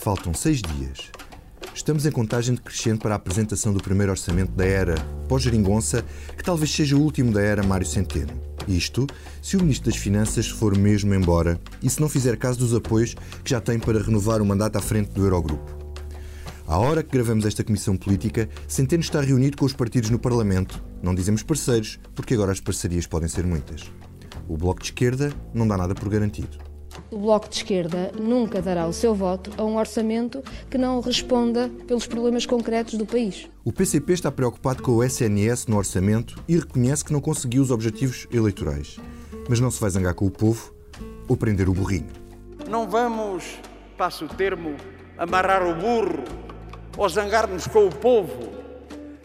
Faltam seis dias. Estamos em contagem decrescente para a apresentação do primeiro orçamento da era pós-geringonça, que talvez seja o último da era Mário Centeno. Isto, se o Ministro das Finanças for mesmo embora e se não fizer caso dos apoios que já tem para renovar o mandato à frente do Eurogrupo. À hora que gravamos esta comissão política, Centeno está reunido com os partidos no Parlamento. Não dizemos parceiros, porque agora as parcerias podem ser muitas. O Bloco de Esquerda não dá nada por garantido. O Bloco de Esquerda nunca dará o seu voto a um orçamento que não responda pelos problemas concretos do país. O PCP está preocupado com o SNS no orçamento e reconhece que não conseguiu os objetivos eleitorais. Mas não se vai zangar com o povo ou prender o burrinho. Não vamos, passo o termo, amarrar o burro ou zangar-nos com o povo.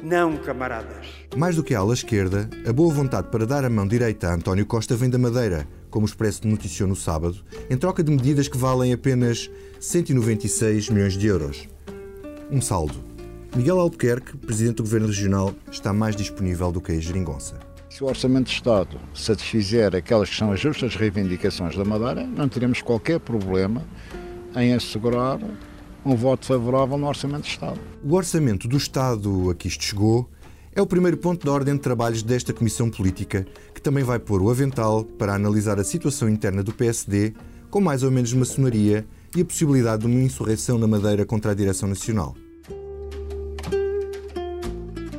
Não, camaradas. Mais do que a ala esquerda, a boa vontade para dar a mão direita a António Costa vem da Madeira, como o Expresso noticiou no sábado, em troca de medidas que valem apenas 196 milhões de euros. Um saldo. Miguel Albuquerque, presidente do Governo Regional, está mais disponível do que a geringonça. Se o Orçamento de Estado satisfizer aquelas que são as justas reivindicações da Madeira, não teremos qualquer problema em assegurar um voto favorável no Orçamento de Estado. O Orçamento do Estado a que isto chegou é o primeiro ponto da ordem de trabalhos desta Comissão Política, que também vai pôr o avental para analisar a situação interna do PSD, com mais ou menos maçonaria e a possibilidade de uma insurreição na Madeira contra a Direção Nacional.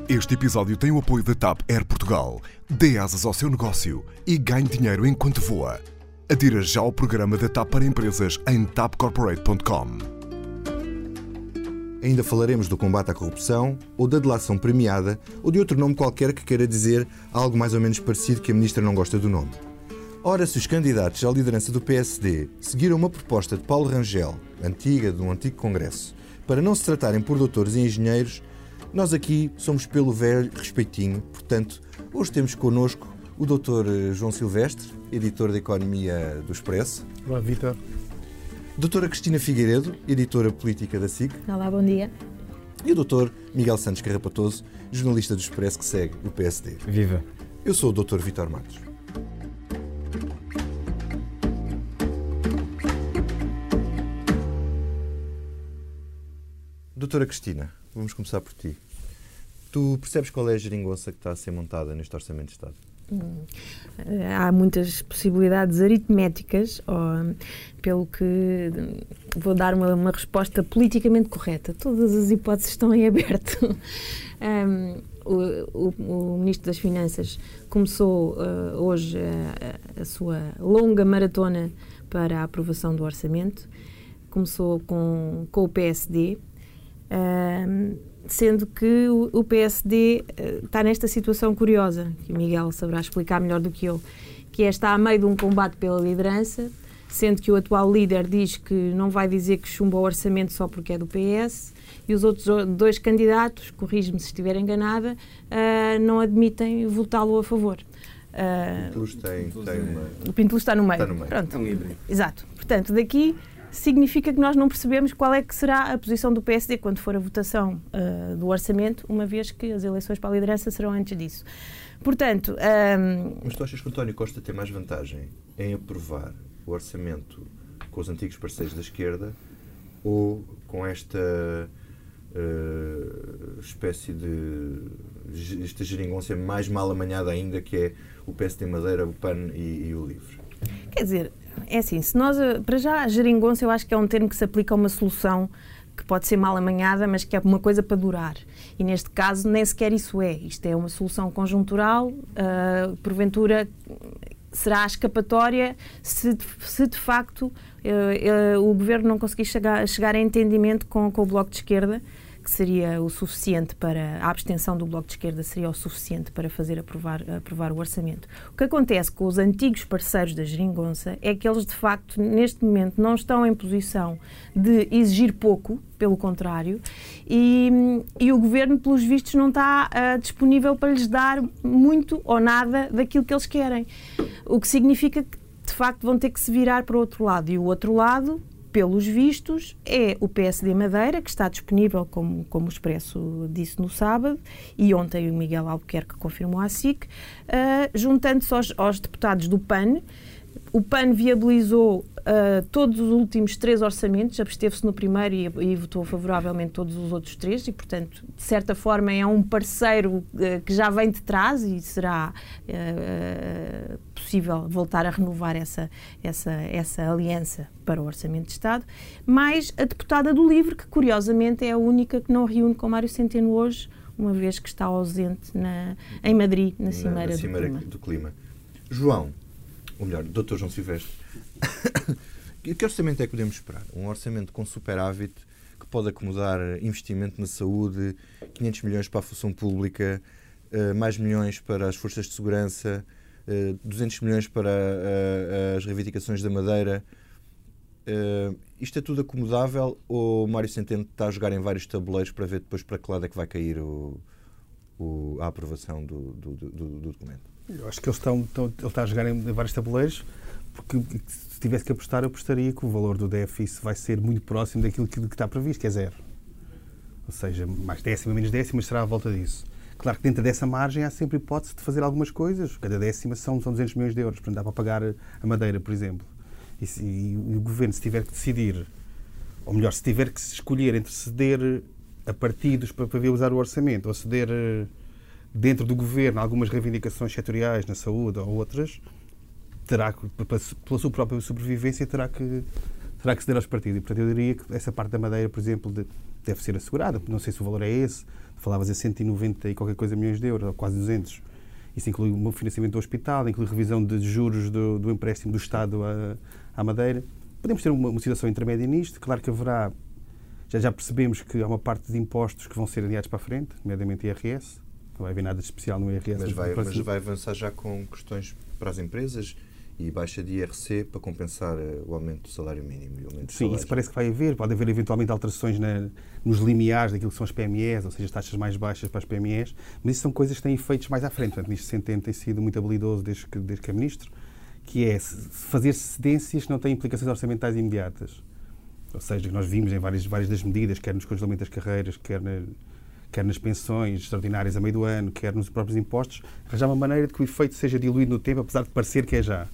Este episódio tem o apoio da TAP Air Portugal. Dê asas ao seu negócio e ganhe dinheiro enquanto voa. Adira já ao programa da TAP para empresas em tapcorporate.com. Ainda falaremos do combate à corrupção, ou da delação premiada, ou de outro nome qualquer que queira dizer algo mais ou menos parecido que a ministra não gosta do nome. Ora, se os candidatos à liderança do PSD seguiram uma proposta de Paulo Rangel, antiga de um antigo Congresso, para não se tratarem por doutores e engenheiros, nós aqui somos pelo velho respeitinho. Portanto, hoje temos connosco o doutor João Silvestre, editor da Economia do Expresso. Olá, Vitor. Doutora Cristina Figueiredo, editora política da SIC. Olá, bom dia. E o doutor Miguel Santos Carrapatoso, jornalista do Expresso que segue o PSD. Viva! Eu sou o doutor Vitor Matos. Doutora Cristina, vamos começar por ti. Tu percebes qual é a geringonça que está a ser montada neste Orçamento de Estado? Hum. Há muitas possibilidades aritméticas, ou, pelo que vou dar uma, uma, resposta politicamente correta. Todas as hipóteses estão em aberto. Um, o, o, o, Ministro das Finanças começou uh, hoje a, a, sua longa maratona para a aprovação do orçamento. Começou com, com o PSD. Um, sendo que o, PSD uh, está nesta situação curiosa, que o Miguel saberá explicar melhor do que eu, que é estar a meio de um combate pela liderança, sendo que o atual líder diz que não vai dizer que chumba o orçamento só porque é do PS, e os outros dois candidatos, corrijo-me se estiver enganada, uh, não admitem votá-lo a favor. Uh, o Pintelus tem, tem uma... O Pintelus está no meio. Está no meio. Pronto. É um híbrido. Exato. Portanto, daqui significa que nós não percebemos qual é que será a posição do PSD quando for a votação uh, do orçamento, uma vez que as eleições para a liderança serão antes disso. Portanto. Um... Mas tu achas que o António Costa tem mais vantagem em aprovar o orçamento com os antigos parceiros da esquerda ou com esta uh, espécie de. esta geringonça mais mal amanhada ainda que é o PSD Madeira, o PAN e, e o LIVRE? Quer dizer, é assim, se nós, eh, para já, a geringonça eu acho que é um termo que se aplica a uma solução que pode ser mal amanhada, mas que é uma coisa para durar. E neste caso, nem sequer isso é. Isto é uma solução conjuntural, uh, porventura será a escapatória se, se de facto uh, uh, o governo não conseguir chegar, chegar a entendimento com, com o Bloco de Esquerda que seria o suficiente para a abstenção do Bloco de Esquerda seria o suficiente para fazer aprovar, aprovar o orçamento. O que acontece com os antigos parceiros da Geringonça é que eles de facto neste momento não estão em posição de exigir pouco, pelo contrário, e, e o governo pelos vistos não está uh, disponível para lhes dar muito ou nada daquilo que eles querem. O que significa que de facto vão ter que se virar para o outro lado e o outro lado pelos vistos, é o PSD Madeira, que está disponível, como, como o Expresso disse no sábado, e ontem o Miguel Albuquerque confirmou à SIC, uh, juntando-se aos, aos, deputados do PAN, O PAN viabilizou uh, todos os últimos três orçamentos, absteve-se no primeiro e, e, votou favoravelmente todos os outros três, e, portanto, de certa forma, é um parceiro uh, que já vem de trás e será uh, possível voltar a renovar essa, essa, essa aliança para o Orçamento de Estado. Mais a deputada do LIVRE, que curiosamente é a única que não reúne com Mário Centeno hoje, uma vez que está ausente na, em Madrid, na Cimeira, na, na cimeira do, clima. do Clima. João, ou melhor, Dr. João Silvestre, que orçamento é que podemos esperar? Um orçamento com superávit que pode acomodar investimento na saúde, 500 milhões para a função pública, eh, mais milhões para as forças de segurança, 200 eh, milhões para eh, as reivindicações da Madeira. Isto é tudo acomodável ou o Mário Centeno está a jogar em vários tabuleiros para ver depois para que lado é que vai cair o, o, a aprovação do, do, do, do documento? Eu acho que eles estão, estão, ele está a jogar em vários tabuleiros, porque se tivesse que apostar, eu apostaria que o valor do déficit vai ser muito próximo daquilo que, que está previsto, que é zero. Ou seja, mais décima, menos décima, será à volta disso. Claro que dentro dessa margem há sempre hipótese de fazer algumas coisas. Cada décima são, são 200 milhões de euros. Portanto, dá para pagar a madeira, por exemplo. E, se, e o governo, se tiver que decidir, ou melhor, se tiver que escolher entre ceder a partidos para, usar o orçamento ou ceder dentro do governo algumas reivindicações setoriais na saúde ou outras, terá que, pela sua própria sobrevivência, terá que, terá que ceder aos partidos. E, portanto, eu diria que essa parte da Madeira, por exemplo, de, deve ser assegurada. Não sei se o valor é esse. Falavas em 190 e qualquer coisa milhões de euros, ou quase 200. Isso inclui o financiamento do hospital, inclui revisão de juros do, do empréstimo do Estado à, à Madeira. Podemos ter uma, uma situação intermédia nisto. Claro que haverá já, já percebemos que há uma parte de impostos que vão ser adiados para a frente, nomeadamente IRS. Não vai haver nada de especial no IRS. Mas vai, mas vai avançar já com questões para as empresas e baixa de IRC para compensar eh, o aumento do salário mínimo. E o aumento Sim, isso parece que vai haver. Pode haver eventualmente alterações na, nos limiares daquilo que são as PMEs, ou seja, as taxas mais baixas para as PMEs, mas isso são coisas que têm efeitos mais à frente. Portanto, Ministro Centeno tem sido muito habilidoso desde que, desde que é Ministro, que é fazer cedências que não têm implicações orçamentais imediatas. Ou seja, nós vimos em várias, várias das medidas, quer nos congelamento das carreiras, quer na, quer nas pensões extraordinárias a meio do ano, quer nos próprios impostos, arranjar uma maneira de que o efeito seja diluído no tempo, apesar de parecer que é já.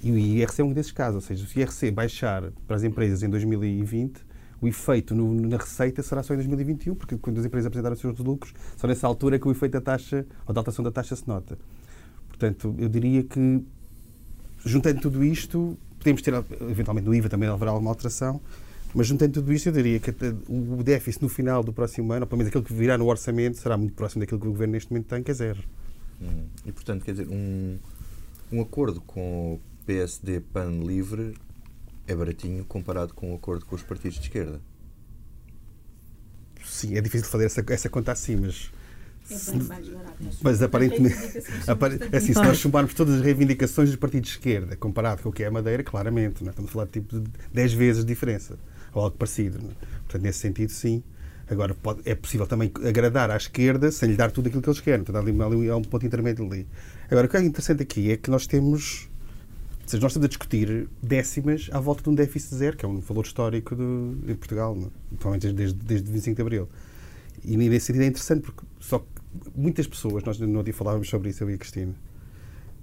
E o IRC é um desses casos, ou seja, se o IRC baixar para as empresas em 2020, o efeito no, na receita será só em 2021, porque quando as empresas apresentaram os seus lucros, só nessa altura que o efeito da taxa, ou da alteração da taxa se nota. Portanto, eu diria que, juntando tudo isto, podemos ter, eventualmente no IVA também haverá alguma alteração, mas juntando tudo isto, eu diria que o déficit no final do próximo ano, ou pelo menos aquilo que virá no orçamento, será muito próximo daquilo que o Governo neste momento tem, que é zero. Hum. E, portanto, quer dizer, um, um acordo com o PSD PAN livre é baratinho comparado com um acordo com os partidos de esquerda? Sim, é difícil fazer essa, essa conta assim, mas... É mas aparentemente, assim, se nós somarmos todas as reivindicações dos partidos de esquerda comparado com o que é a Madeira, claramente, não é? estamos a falar de tipo de 10 vezes de diferença ou algo parecido. É? Portanto, nesse sentido, sim. Agora, pode, é possível também agradar à esquerda sem lhe dar tudo aquilo que eles querem. Portanto, ali, ali há um ponto intermédio ali. Agora, o que é interessante aqui é que nós temos. Ou seja, nós estamos a discutir décimas à volta de um déficit zero, que é um valor histórico de, em Portugal, não? provavelmente desde, desde 25 de Abril. E nesse sentido é interessante, porque só que muitas pessoas, nós no dia falávamos sobre isso, eu e a Cristina,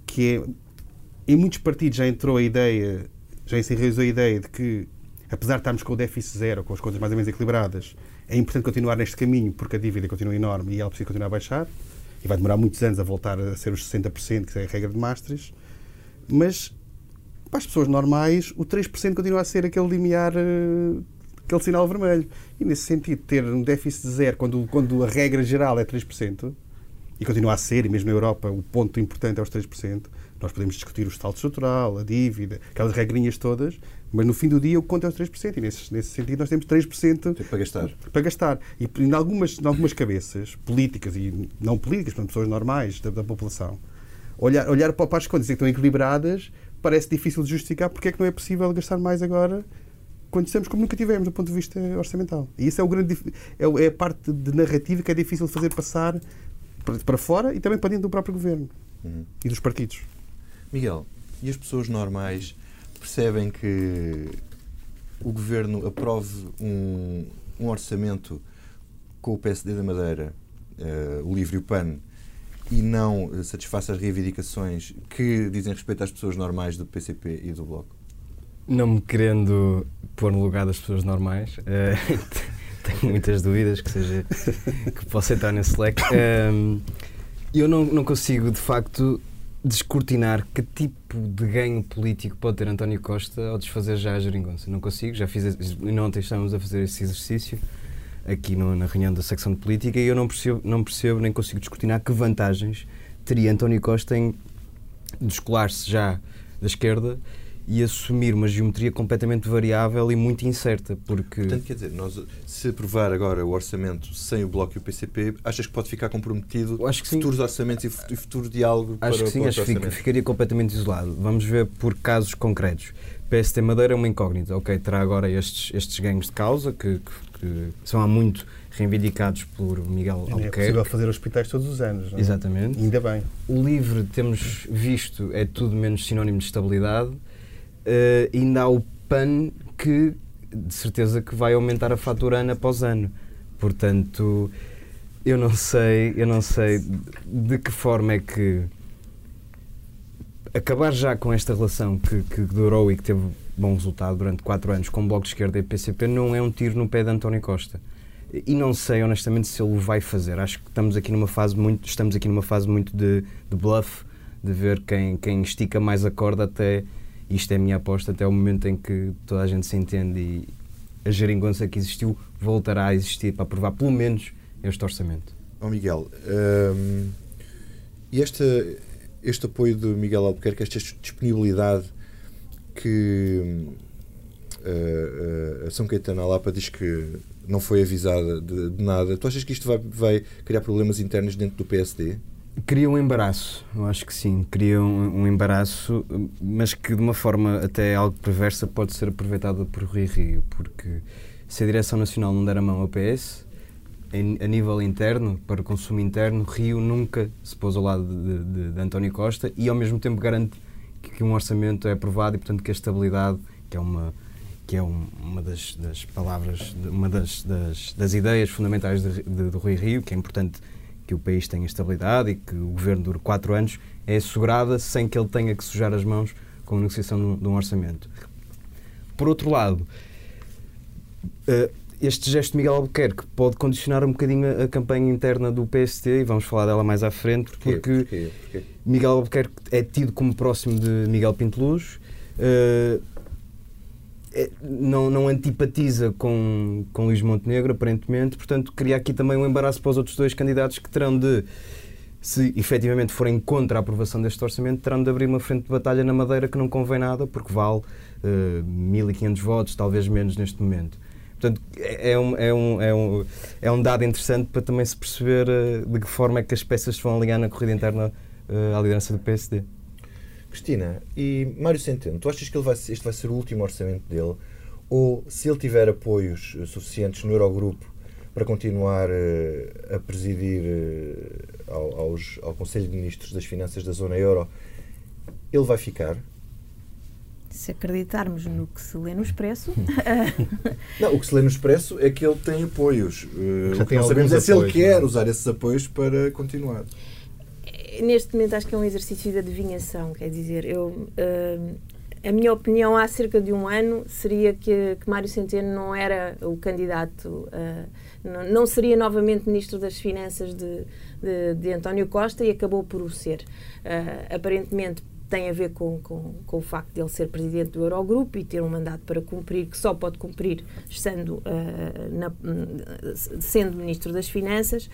que é, em muitos partidos já entrou a ideia, já se enraizou a ideia de que apesar de estarmos com o déficit zero, com as contas mais ou menos equilibradas, é importante continuar neste caminho porque a dívida continua enorme e ela precisa continuar a baixar e vai demorar muitos anos a voltar a ser os 60%, que é a regra de Maastricht. Mas para as pessoas normais, o 3% continua a ser aquele limiar, eh, aquele sinal vermelho. E nesse sentido, ter um déficit zero, quando, quando a regra geral é 3%, e continua a ser, e mesmo na Europa o ponto importante é os 3%, nós podemos discutir o estado estrutural, a dívida, aquelas regrinhas todas, mas no fim do dia o que conta é os 3%. E nesse, nesse sentido nós temos 3% Tem para gastar. Para gastar. E em algumas, em algumas cabeças políticas e não políticas, para pessoas normais da, da população, olhar, olhar para as contas que estão equilibradas parece difícil de justificar porque é que não é possível gastar mais agora quando estamos como nunca tivemos do ponto de vista orçamental. E isso é, o grande, é, é a parte de narrativa que é difícil de fazer passar para fora e também para dentro do próprio governo uhum. e dos partidos. Miguel, e as pessoas normais percebem que o governo aprove um, um orçamento com o PSD da Madeira, uh, o LIVRE e o PAN, e não satisfaça as reivindicações que dizem respeito às pessoas normais do PCP e do Bloco? Não me querendo pôr no lugar das pessoas normais, uh, tenho muitas dúvidas que seja que possa entrar nesse leque. Um, eu não, não consigo, de facto, descortinar que tipo de ganho político pode ter António Costa ao desfazer já a geringonça. Não consigo, já fiz, ontem estamos a fazer esse exercício aqui no, na reunião da secção de política e eu não percebo, não percebo nem consigo descortinar que vantagens teria António Costa em descolar-se já da esquerda e assumir uma geometria completamente variável e muito incerta, porque... Portanto, quer dizer, nós, se aprovar agora o orçamento sem o Bloco e o PCP, achas que pode ficar comprometido acho que futuros sim. orçamentos e futuro diálogo acho para que sim, acho que ficaria completamente isolado. Vamos ver por casos concretos. PST Madeira é uma incógnita. Ok, terá agora estes, estes ganhos de causa que, que, que são há muito reivindicados por Miguel é Albuquerque. É possível fazer hospitais todos os anos. Não? É? Exatamente. Ainda bem. O LIVRE, temos visto, é tudo menos sinónimo de estabilidade uh, ainda há o PAN que de certeza que vai aumentar a fatura ano após ano. Portanto, eu não sei, eu não sei de que forma é que acabar já com esta relação que, que durou e que teve bom resultado durante quatro anos com o Bloco de Esquerda e PCP não é um tiro no pé de António Costa. E não sei honestamente se ele o vai fazer. Acho que estamos aqui numa fase muito, estamos aqui numa fase muito de, de bluff, de ver quem, quem estica mais a corda até isto é a minha aposta até o momento em que toda a gente se entende e a geringonça que existiu voltará a existir para aprovar pelo menos este orçamento. Oh Miguel, hum, este, este apoio do Miguel Albuquerque, esta disponibilidade que uh, a São Caetano Alapa diz que não foi avisada de, de, nada, tu achas que isto vai, vai criar problemas internos dentro do PSD? Cria um embaraço, eu acho que sim, cria um, um, embaraço, mas que de uma forma até algo perversa pode ser aproveitada por Rui Rio, porque se a Direção Nacional não der a mão ao PS, a nível interno, para o consumo interno, Rio nunca se pôs ao lado de, de, de António Costa e ao mesmo tempo garante que, que, um orçamento é aprovado e, portanto, que a estabilidade, que é uma que é um, uma das, das, palavras, uma das, das, das ideias fundamentais de, de, de Rui Rio, que é importante que o país tenha estabilidade e que o governo dure quatro anos, é assegurada sem que ele tenha que sujar as mãos com a negociação de um orçamento. Por outro lado, eh, este gesto de Miguel Albuquerque pode condicionar um bocadinho a campanha interna do PST e vamos falar dela mais à frente, porque Porquê? Porquê? Miguel Albuquerque é tido como próximo de Miguel Pinto Luz. Uh, é, não, não antipatiza com, com Luís Montenegro, aparentemente, portanto, cria aqui também um embaraço para os outros dois candidatos que terão de, se efetivamente forem contra a aprovação deste orçamento, terão de abrir uma frente de batalha na Madeira que não convém nada, porque vale uh, 1.500 votos, talvez menos neste momento. Portanto, é, é um, é, um, é, um, é um dado interessante para também se perceber uh, de que forma é que as peças se vão alinhar na corrida interna uh, à liderança do PSD. Cristina, e Mário Centeno, tu achas que ele vai, este vai ser o último orçamento dele? Ou se ele tiver apoios eh, suficientes no Eurogrupo para continuar uh, a presidir uh, ao, aos, ao Conselho de Ministros das Finanças da Zona Euro, ele vai ficar? Se acreditarmos no que se lê no Expresso. não, o que se lê no Expresso é que ele tem apoios. Uh, o que não sabemos é se ele quer não? usar esses apoios para continuar neste momento acho que é um exercício de adivinhação, quer dizer, eu, uh, a minha opinião há cerca de um ano seria que, que Mário Centeno não era o candidato, uh, não, não, seria novamente Ministro das Finanças de, de, de, António Costa e acabou por o ser. Uh, aparentemente tem a ver com, com, com, o facto de ele ser presidente do Eurogrupo e ter um mandato para cumprir, que só pode cumprir estando, uh, na, sendo Ministro das Finanças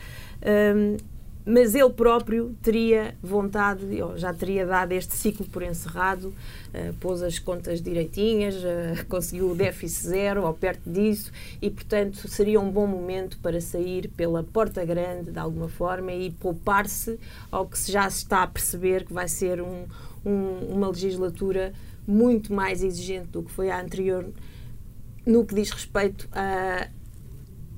mas ele próprio teria vontade, já teria dado este ciclo por encerrado, uh, pôs as contas direitinhas, uh, conseguiu o déficit zero ou perto disso, e portanto seria um bom momento para sair pela porta grande de alguma forma e poupar-se ao que já se está a perceber que vai ser um, um, uma legislatura muito mais exigente do que foi a anterior no que diz respeito a,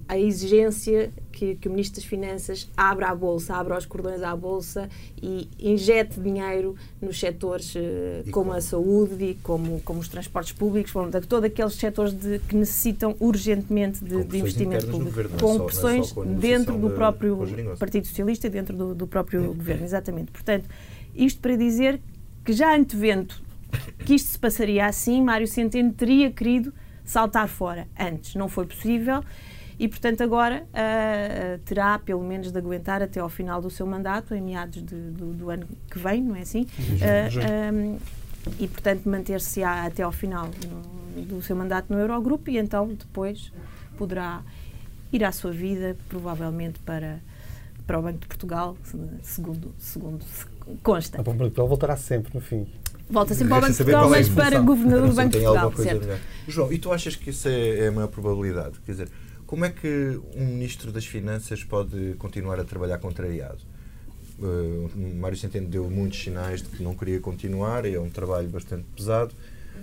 a exigência que, que, o Ministro das Finanças abra a Bolsa, abra os cordões à Bolsa e injete dinheiro nos setores uh, como, a saúde, como, como os transportes públicos, todos aqueles setores de, que necessitam urgentemente de, de investimento público. Governo, com é só, pressões é dentro do próprio Partido Socialista e dentro do, do próprio Governo, exatamente. Portanto, isto para dizer que já antevendo que isto se passaria assim, Mário Centeno teria querido saltar fora antes. Não foi possível e, portanto, agora uh, terá pelo menos de aguentar até ao final do seu mandato, em meados de, do, do, ano que vem, não é assim? Uh, um, e, portanto, manter-se-á até ao final no, do seu mandato no Eurogrupo e então depois poderá ir à sua vida, provavelmente para, para o Banco de Portugal, segundo, segundo consta. O Banco de Portugal voltará sempre, no fim. Volta sempre ao Banco de Portugal, mas para governador do Banco de Portugal. Certo. João, e tu achas que isso é, é a maior probabilidade? Quer dizer, como é que um Ministro das Finanças pode continuar a trabalhar contrariado? Uh, Mário Centeno deu muitos sinais de que não queria continuar, é um trabalho bastante pesado.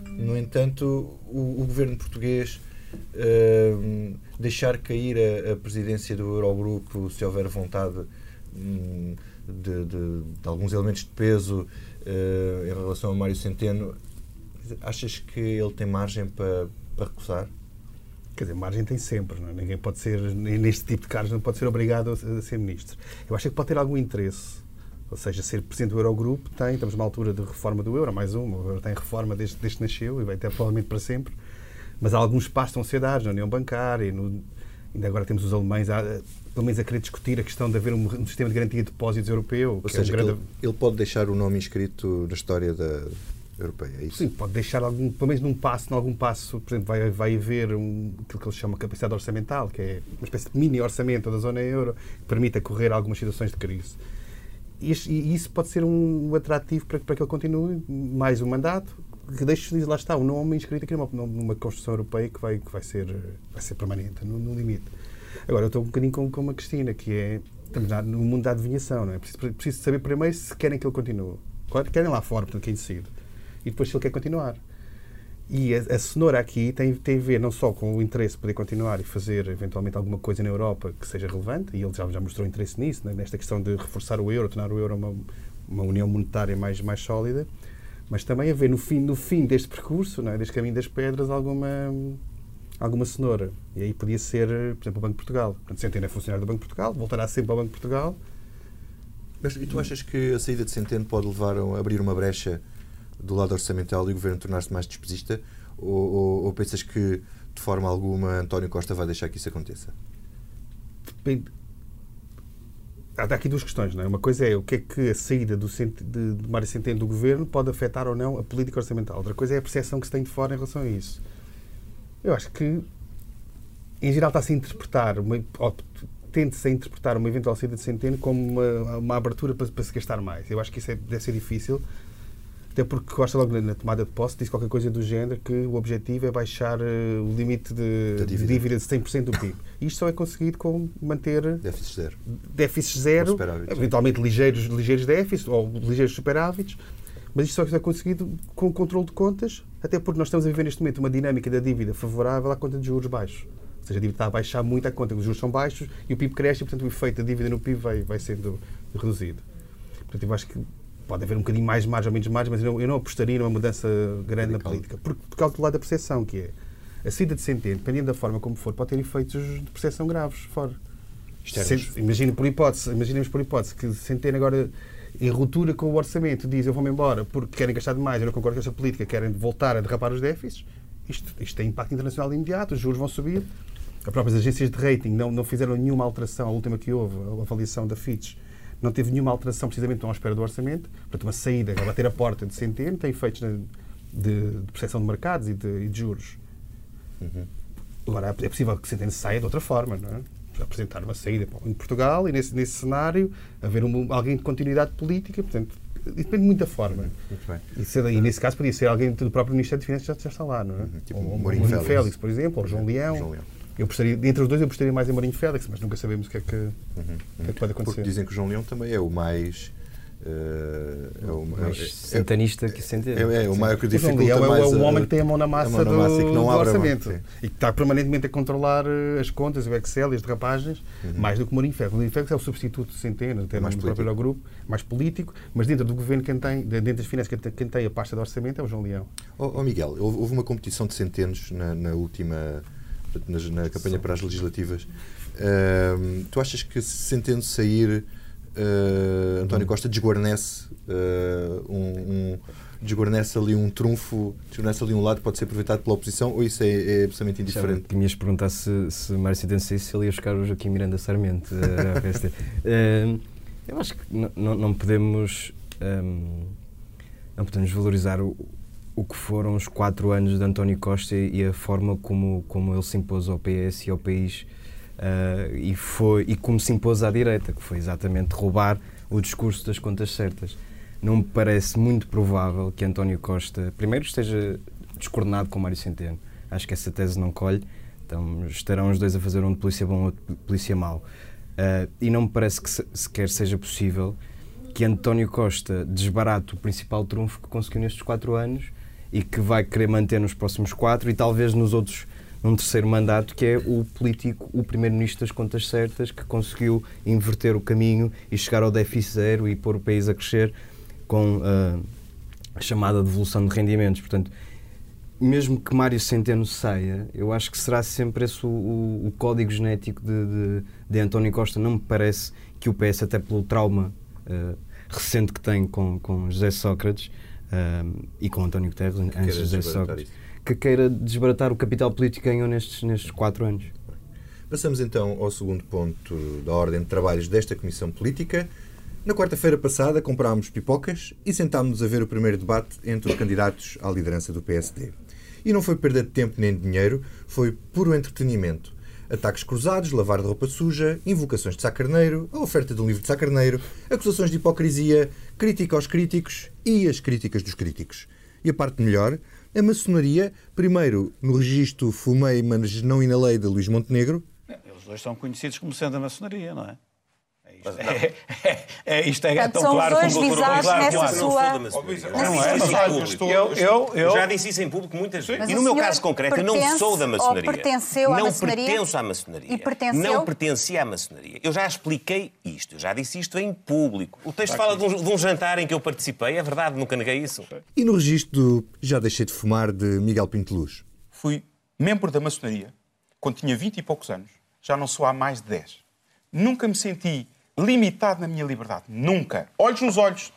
No entanto, o, o governo português uh, deixar cair a, a, presidência do Eurogrupo se houver vontade um, de, de, de, alguns elementos de peso uh, em relação a Mário Centeno, achas que ele tem margem para, para recusar? Quer dizer, margem tem sempre, não é? ninguém pode ser, neste tipo de cargos, não pode ser obrigado a, a ser ministro. Eu acho que pode ter algum interesse, ou seja, ser presidente do Eurogrupo tem, estamos numa altura de reforma do euro, mais uma, o euro tem reforma desde, desde que nasceu e vai ter provavelmente para sempre, mas há alguns passos estão a ser dados na União Bancária, no, ainda agora temos os alemães, há, pelo menos a querer discutir a questão de haver um, um sistema de garantia de depósitos europeu. Ou seja, é um grande... ele, ele, pode deixar o nome inscrito na história da, europeia, é isso? Sim, pode deixar algum, pelo menos num passo, em algum passo, por exemplo, vai, vai haver um, aquilo que eles chamam de capacidade orçamental, que é uma espécie de mini orçamento da zona euro, que permita correr algumas situações de crise. E, e isso pode ser um atrativo para, para que ele continue mais um mandato, que deixe, lá está, um nome inscrito aqui numa, numa construção europeia que vai, que vai, ser, vai ser permanente, no, no limite. Agora, eu estou um bocadinho com, com a Cristina, que é, estamos no mundo da adivinhação, não é? Preciso, preciso saber primeiro se querem que ele continue. Querem lá fora, portanto, quem decide e depois se ele quer continuar. E a, a, cenoura aqui tem, tem a ver não só com o interesse de poder continuar e fazer eventualmente alguma coisa na Europa que seja relevante, e ele já, já mostrou interesse nisso, né, nesta questão de reforçar o euro, tornar o euro uma, uma união monetária mais, mais sólida, mas também a ver no fim, no fim deste percurso, né, deste caminho das pedras, alguma, alguma cenoura. E aí podia ser, por exemplo, o Banco de Portugal. Portanto, Centeno é funcionário do Banco de Portugal, voltará sempre ao Banco de Portugal. Mas e tu achas que a saída de Centeno pode levar a abrir uma brecha do lado orçamental e o governo tornar-se mais despesista? Ou, ou, ou, pensas que, de forma alguma, António Costa vai deixar que isso aconteça? Depende. Há aqui duas questões, não é? Uma coisa é o que é que a saída do de, de Mário Centeno do governo pode afetar ou não a política orçamental. Outra coisa é a percepção que se tem de fora em relação a isso. Eu acho que, em geral, está-se a interpretar, tende-se a interpretar uma eventual saída de Centeno como uma, uma abertura para, para, se gastar mais. Eu acho que isso é, deve ser difícil até porque Costa, logo na tomada de posse, disse qualquer coisa do género que o objetivo é baixar uh, o limite de, dívida. de dívida de 100% do PIB. Isto só é conseguido com manter. Déficit zero. Déficit zero, eventualmente ligeiros, ligeiros déficits ou ligeiros superávites. Mas isto só é conseguido com o controle de contas, até porque nós estamos a viver neste momento uma dinâmica da dívida favorável à conta de juros baixos. Ou seja, a dívida está a baixar muito à conta, os juros são baixos e o PIB cresce e, portanto, o efeito da dívida no PIB vai, vai sendo reduzido. Portanto, eu acho que pode haver um bocadinho mais margem ou menos margem, mas eu não, eu não apostaria numa mudança grande Radical. na política. Por, por causa do lado da percepção, que é a saída de Centeno, dependendo da forma como for, pode ter efeitos de percepção graves fora. Imagine por hipótese, imaginemos por hipótese que Centeno agora em ruptura com o orçamento diz eu vou-me embora porque querem gastar demais, eu não concordo com esta política, querem voltar a derrapar os déficits, isto, isto tem impacto internacional imediato, os juros vão subir. As próprias agências de rating não, não fizeram nenhuma alteração, a última que houve, a avaliação da Fitch, não teve nenhuma alteração precisamente tão à espera do orçamento, portanto, uma saída, a bater a porta de centeno, tem efeitos de, de, de percepção de mercados e de, e de juros. Uhum. Agora, é possível que Centeno saia de outra forma, não é? Apresentar uma saída em Portugal e, nesse, nesse cenário, haver um, alguém de continuidade política, portanto, depende muito da forma. Bem. E, e, nesse caso podia ser alguém do próprio Ministério de Finanças que já, está lá, não é? Uhum. Tipo ou, Mourinho Félix. Félix, por exemplo, ou João Leão. João Leão. Eu gostaria, entre os dois, eu gostaria mais em Mourinho Félix, mas nunca sabemos o que é que, uhum, que, é que pode acontecer. Porque dizem que o João Leão também é o mais Uh, é o mais é, que centeno. É, é, o maior que dificulta é, mais. É o homem que tem a mão na massa, mão na massa do, que não do orçamento. e que está permanentemente a controlar eh, as contas, o Excel e as derrapagens, uhum. mais do que o Mourinho Ferro. O Mourinho Ferro é o substituto de Centeno, até mais no próprio grupo, mais político, mas dentro do governo, quem tem, dentro das finanças, quem tem, a pasta de orçamento é o João Leão. Oh, oh Miguel, houve uma competição de centenos na, na última. Na, na campanha para as legislativas. Uh, tu achas que se sair uh, António Costa desguarnece uh, um, um desguarnece ali um trunfo, desguarnece ali um lado que pode ser aproveitado pela oposição ou isso é, é absolutamente indiferente? Que me ias perguntar se, se Mário saísse se ele ia buscar o Joaquim Miranda Sarmento uh, eu acho que não, não podemos um, não podemos valorizar o, o que foram os quatro anos de António Costa e a forma como, como ele se impôs ao PS e ao país Uh, e, foi, e como se impôs à direita, que foi exatamente roubar o discurso das contas certas. Não me parece muito provável que António Costa, primeiro, esteja descoordenado com Mário Centeno. Acho que essa tese não colhe. Então estarão os dois a fazer um de polícia bom ou de polícia mau. Uh, e não me parece que se, sequer seja possível que António Costa desbarate o principal trunfo que conseguiu nestes quatro anos e que vai querer manter nos próximos quatro e talvez nos outros num terceiro mandato, que é o político, o primeiro-ministro das contas certas, que conseguiu inverter o caminho e chegar ao déficit zero e pôr o país a crescer com uh, a chamada devolução de rendimentos. Portanto, mesmo que Mário Centeno saia, eu acho que será sempre esse o, o, o código genético de, de, de, António Costa. Não me parece que o PS, até pelo trauma uh, recente que tem com, com José Sócrates uh, e com António Guterres, antes de José Sócrates, que queira desbaratar o capital político que ganhou nestes, nestes quatro anos. Passamos então ao segundo ponto da ordem de trabalhos desta Comissão Política. Na quarta-feira passada comprámos pipocas e sentámos-nos a ver o primeiro debate entre os candidatos à liderança do PSD. E não foi perda de tempo nem de dinheiro, foi puro entretenimento. Ataques cruzados, lavar de roupa suja, invocações de sacarneiro, a oferta de um livro de sacarneiro, acusações de hipocrisia, crítica aos críticos e as críticas dos críticos. E a parte melhor, a maçonaria, primeiro no registro Fumei, mas não inalei de Luís Montenegro. Eles dois são conhecidos como sendo a maçonaria, não é? É, é, é, isto é Portanto, tão claro como o doutor claro, nessa claro. sua... Não, é, eu, eu, eu, eu, já disse isso em público muitas vezes. E no meu caso concreto, eu não sou da maçonaria. pertenceu à não maçonaria? pertenço à maçonaria. E pertenceu? Não pertencia à maçonaria. Eu já expliquei isto, eu já disse isto em público. O texto fala de um, de um jantar em que eu participei, é verdade, nunca neguei isso. E no registro do Já Deixei de Fumar, de Miguel Pinto Luz? Fui membro da maçonaria quando tinha 20 e poucos anos. Já não sou há mais de 10. Nunca me senti limitado na minha liberdade. Nunca. Olhos nos olhos.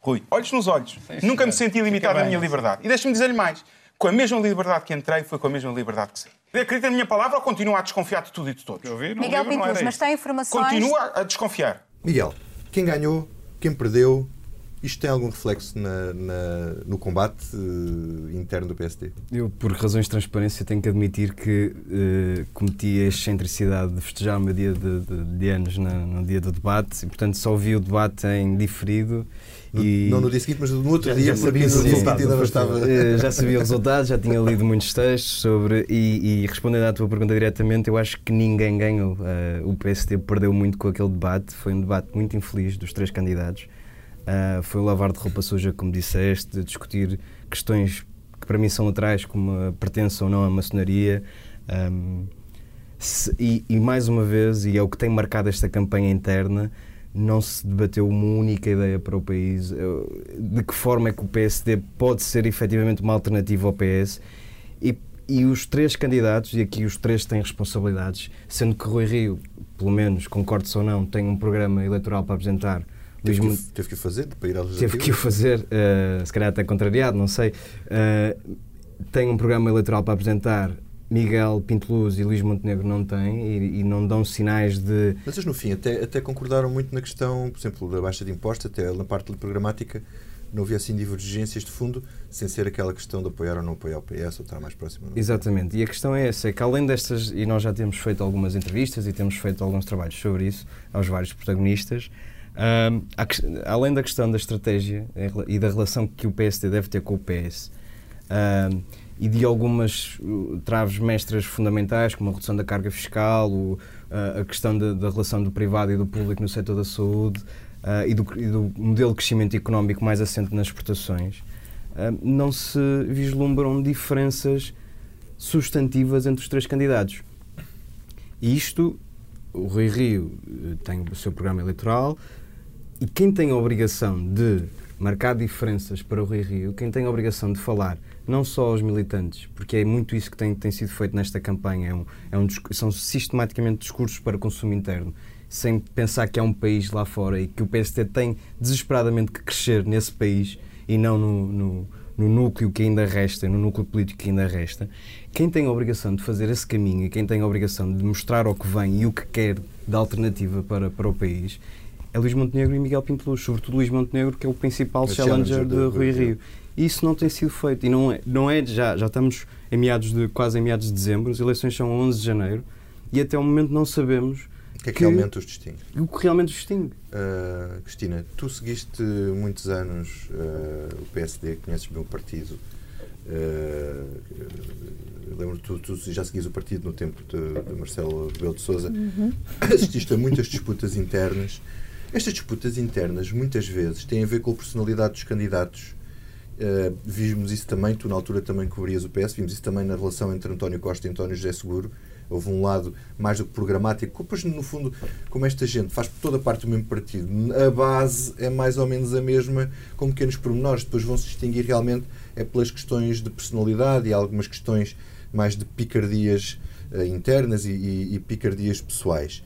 Rui, olhos nos olhos. Sim, Nunca me senti limitado na minha liberdade. E deixe-me dizer-lhe mais. Com a mesma liberdade que entrei, foi com a mesma liberdade que saí. Acredita na minha palavra ou continua a desconfiar de tudo e de todos? Eu vi, Miguel Pintus, mas tem informações... Continua a desconfiar. Miguel, quem ganhou, quem perdeu, isto tem algum reflexo na, na, no combate uh, interno do PSD? Eu, por razões de transparência, tenho que admitir que uh, cometi a excentricidade de festejar o meu dia de, de, de anos na, no dia do debate e, portanto, só vi o debate em diferido. E... Não no dia seguinte, mas no outro já, dia, já sabia o resultado ainda não estava. Uh, já sabia o resultado, já tinha lido muitos textos sobre. E, e respondendo à tua pergunta diretamente, eu acho que ninguém ganhou. o PSD perdeu muito com aquele debate. Foi um debate muito infeliz dos três candidatos. Uh, foi lavar de roupa suja, como disseste, discutir questões que para mim são laterais, como a pertença ou não à maçonaria. Um, se, e, e, mais uma vez, e é o que tem marcado esta campanha interna, não se debateu uma única ideia para o país. De que forma é que o PSD pode ser efetivamente uma alternativa ao PS? E, e os três candidatos, e aqui os três têm responsabilidades, sendo que Rui Rio, pelo menos, concordes ou não, tem um programa eleitoral para apresentar Teve, que, teve que o fazer para ir Teve que o fazer, uh, se calhar até contrariado, não sei. Uh, tem um programa eleitoral para apresentar. Miguel Pinteluz e Luís Montenegro não têm e, e, não dão sinais de. Mas eles, no fim, até, até concordaram muito na questão, por exemplo, da baixa de impostos, até na parte programática não havia assim divergências de fundo, sem ser aquela questão de apoiar ou não apoiar o PS ou estar mais próximo. Exatamente, e a questão é essa, é que além destas, e nós já temos feito algumas entrevistas e temos feito alguns trabalhos sobre isso, aos vários protagonistas, além da questão da estratégia e da relação que o PSD deve ter com o PS e de algumas uh, traves mestras fundamentais, como a redução da carga fiscal, o, a questão da, da, relação do privado e do público no setor da saúde, uh, e, do, e, do, modelo de crescimento económico mais assente nas exportações, uh, não se vislumbram diferenças substantivas entre os três candidatos. Isto, o Rui Rio eh, tem o seu programa eleitoral e quem tem a obrigação de marcar diferenças para o Rui Rio, quem tem a obrigação de falar não só aos militantes, porque é muito isso que tem, tem sido feito nesta campanha, é um, é um, são sistematicamente discursos para consumo interno, sem pensar que há um país lá fora e que o PST tem desesperadamente que crescer nesse país e não no, no, no núcleo que ainda resta, no núcleo político que ainda resta. Quem tem a obrigação de fazer esse caminho e quem tem a obrigação de mostrar o que vem e o que quer de alternativa para, para o país é Luís Montenegro e Miguel Pinto sobretudo Luís Montenegro, que é o principal challenger, challenger de Rui Rio. E isso não tem sido feito. E não é, não é já, já estamos em meados de, quase em meados de dezembro, as eleições são 11 de janeiro, e até o momento não sabemos o que é que, que realmente os distingue? O que realmente os distingue. Uh, Cristina, tu seguiste muitos anos uh, o PSD, conheces bem o partido. Uh, lembro tu, tu já seguias o partido no tempo de, de Marcelo Rebelo de Sousa. Uhum. Assististe a muitas disputas internas. Estas disputas internas, muitas vezes, têm a ver com a personalidade dos candidatos. Uh, vimos isso também, tu na altura também cobrias o PS, vimos isso também na relação entre António Costa e António José Seguro. Houve um lado mais do que programático, pois no fundo, como esta gente faz toda parte do mesmo partido, a base é mais ou menos a mesma, com pequenos pormenores, depois vão se distinguir realmente é pelas questões de personalidade e algumas questões mais de picardias uh, internas e, e, e, picardias pessoais.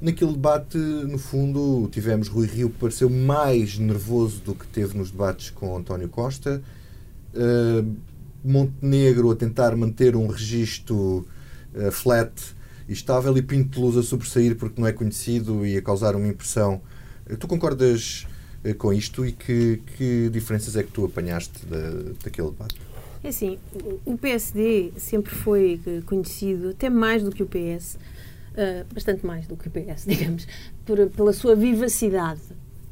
Naquele debate, no fundo, tivemos Rui Rio que pareceu mais nervoso do que teve nos debates com António Costa. Uh, Montenegro a tentar manter um registro uh, flat e estável e Pinto de Luz a sobressair porque não é conhecido e a causar uma impressão. tu concordas com isto e que, que diferenças é que tu apanhaste da, daquele debate? É assim, o PSD sempre foi eh, conhecido, até mais do que o PS, eh, bastante mais do que o PS, digamos, por, pela sua vivacidade.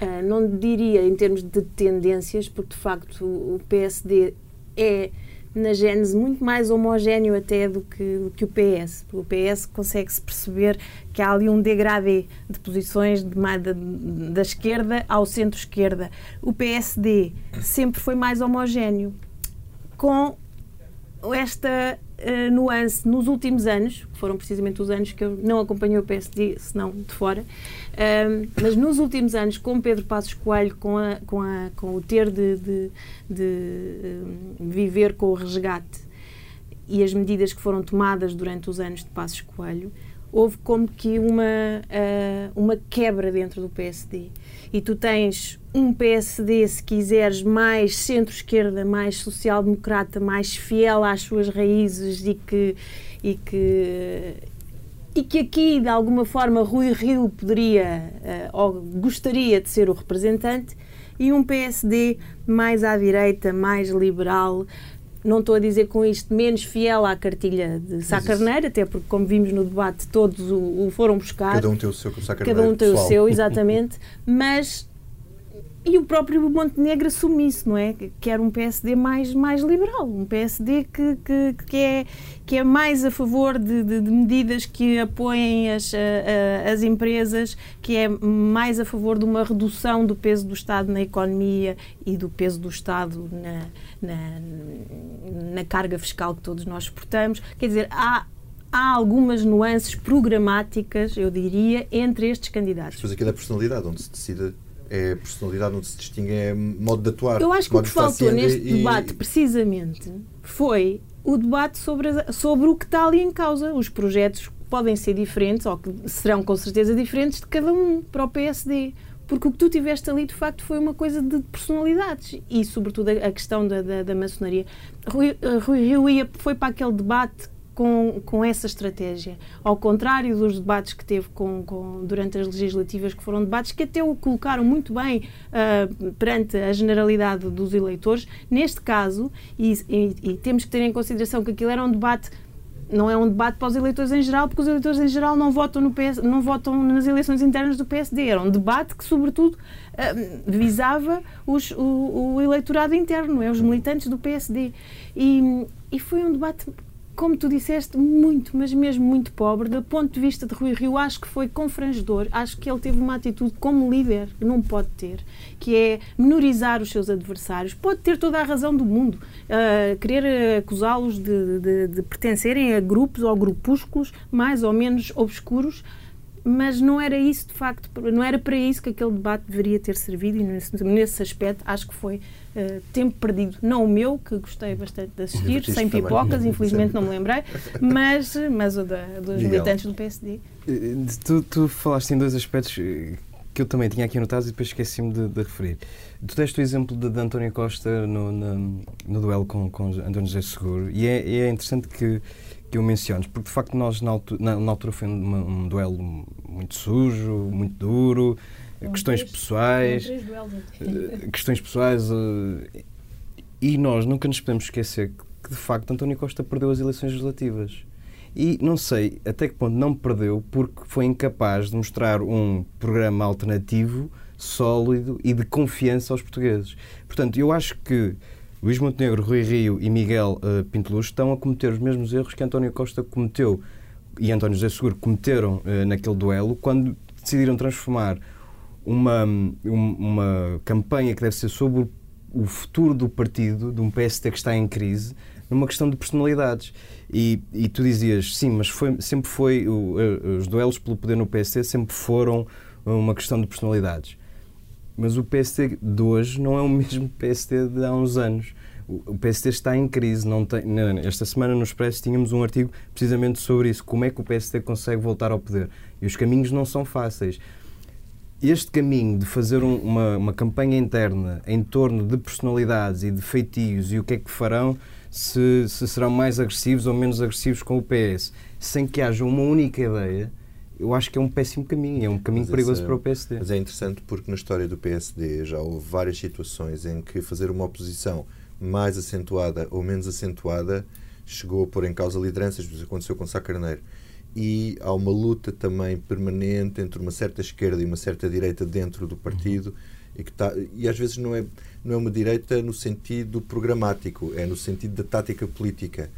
Uh, não diria em termos de tendências, porque de facto o PSD é na gênese muito mais homogéneo até do que, do que o PS. O PS consegue-se perceber que há ali um degradê de posições de, da esquerda ao centro-esquerda. O PSD sempre foi mais homogéneo com esta uh, nuance nos últimos anos, que foram precisamente os anos que eu não acompanhei o PSD, senão de fora, uh, mas nos últimos anos, com Pedro Passos Coelho, com, a, com, a, com o ter de, de, de uh, viver com o resgate e as medidas que foram tomadas durante os anos de Passos Coelho, houve como que uma, uma quebra dentro do PSD. E tu tens um PSD, se quiseres, mais centro-esquerda, mais social-democrata, mais fiel às suas raízes e que, e que e que aqui, de alguma forma, Rui Rio poderia uh, ou gostaria de ser o representante, e um PSD mais à direita, mais liberal. Não estou a dizer com isto menos fiel à cartilha de Sá Carneiro, até porque, como vimos no debate, todos o, o foram buscar. Cada um tem o seu, com Sá Cada um tem pessoal. o seu, exatamente. mas e o próprio Montenegro assume isso, não é? Que era um PSD mais, mais liberal, um PSD que, que, que, é, que é mais a favor de, de, de medidas que apoiem as, a, a, as empresas, que é mais a favor de uma redução do peso do Estado na economia e do peso do Estado na, na, na carga fiscal que todos nós suportamos. Quer dizer, há, há algumas nuances programáticas, eu diria, entre estes candidatos. Depois aqui da personalidade, onde se decide é personalidade, onde se distingue é modo de atuar. Eu acho que o que faltou neste e... debate, precisamente, foi o debate sobre, a, sobre o que está ali em causa. Os projetos podem ser diferentes, ou que serão com certeza diferentes de cada um para o PSD. Porque o que tu tiveste ali, de facto, foi uma coisa de personalidades. E, sobretudo, a, questão da, da, da maçonaria. Rui, Rui Rio ia, foi para aquele debate com, com essa estratégia. Ao contrário dos debates que teve com, com, durante as legislativas, que foram debates que até o colocaram muito bem uh, perante a generalidade dos eleitores, neste caso, e, e, e temos que ter em consideração que aquilo era um debate não é um debate para os eleitores em geral, porque os eleitores em geral não votam, no PS, não votam nas eleições internas do PSD. Era um debate que, sobretudo, uh, visava os, o, o, eleitorado interno, é, os militantes do PSD. E, e foi um debate como tu disseste, muito, mas mesmo muito pobre. Do ponto de vista de Rui Rio, acho que foi confrangedor. Acho que ele teve uma atitude como líder, que não pode ter, que é menorizar os seus adversários. Pode ter toda a razão do mundo. Uh, querer acusá-los de, de, de pertencerem a grupos ou grupúsculos mais ou menos obscuros mas não era isso de facto, não era para isso que aquele debate deveria ter servido e nesse, nesse aspecto acho que foi uh, tempo perdido. Não o meu, que gostei bastante de assistir, sem pipocas, infelizmente não me lembrei, mas, mas o da, dos Miguel. militantes do PSD. Eh, tu, tu falaste em dois aspectos que eu também tinha aqui anotados e depois esqueci-me de, de, referir. Tu deste o exemplo de, de António Costa no, no, no duelo com, com António José Seguro e é, é interessante que que eu menciono, porque de facto nós na altura, na, na altura foi um, um, duelo muito sujo, muito duro, um questões três, pessoais, uh, questões pessoais uh, e nós nunca nos podemos esquecer que de facto António Costa perdeu as eleições legislativas. E não sei até que ponto não perdeu porque foi incapaz de mostrar um programa alternativo, sólido e de confiança aos portugueses. Portanto, eu acho que Luís Montenegro, Rui Rio e Miguel uh, Pinteluz estão a cometer os mesmos erros que António Costa cometeu e António José Seguro cometeram uh, naquele duelo quando decidiram transformar uma, um, uma campanha que deve ser sobre o futuro do partido, de um PST que está em crise, numa questão de personalidades. E, e tu dizias, sim, mas foi, sempre foi, o, uh, os duelos pelo poder no PST sempre foram uma questão de personalidades. Mas o PST de hoje não é o mesmo PST de há uns anos. O PST está em crise. Não tem, esta semana no Expresso tínhamos um artigo precisamente sobre isso. Como é que o PST consegue voltar ao poder? E os caminhos não são fáceis. Este caminho de fazer um, uma, uma campanha interna em torno de personalidades e de feitios e o que é que farão, se, se serão mais agressivos ou menos agressivos com o PS, sem que haja uma única ideia, eu acho que é um péssimo caminho, é um caminho mas perigoso é, para o PSD. Mas é interessante porque na história do PSD já houve várias situações em que fazer uma oposição mais acentuada ou menos acentuada chegou a pôr em causa lideranças, isso aconteceu com Sá Carneiro. E há uma luta também permanente entre uma certa esquerda e uma certa direita dentro do partido uhum. e que tá, e às vezes não é não é uma direita no sentido programático, é no sentido da tática política.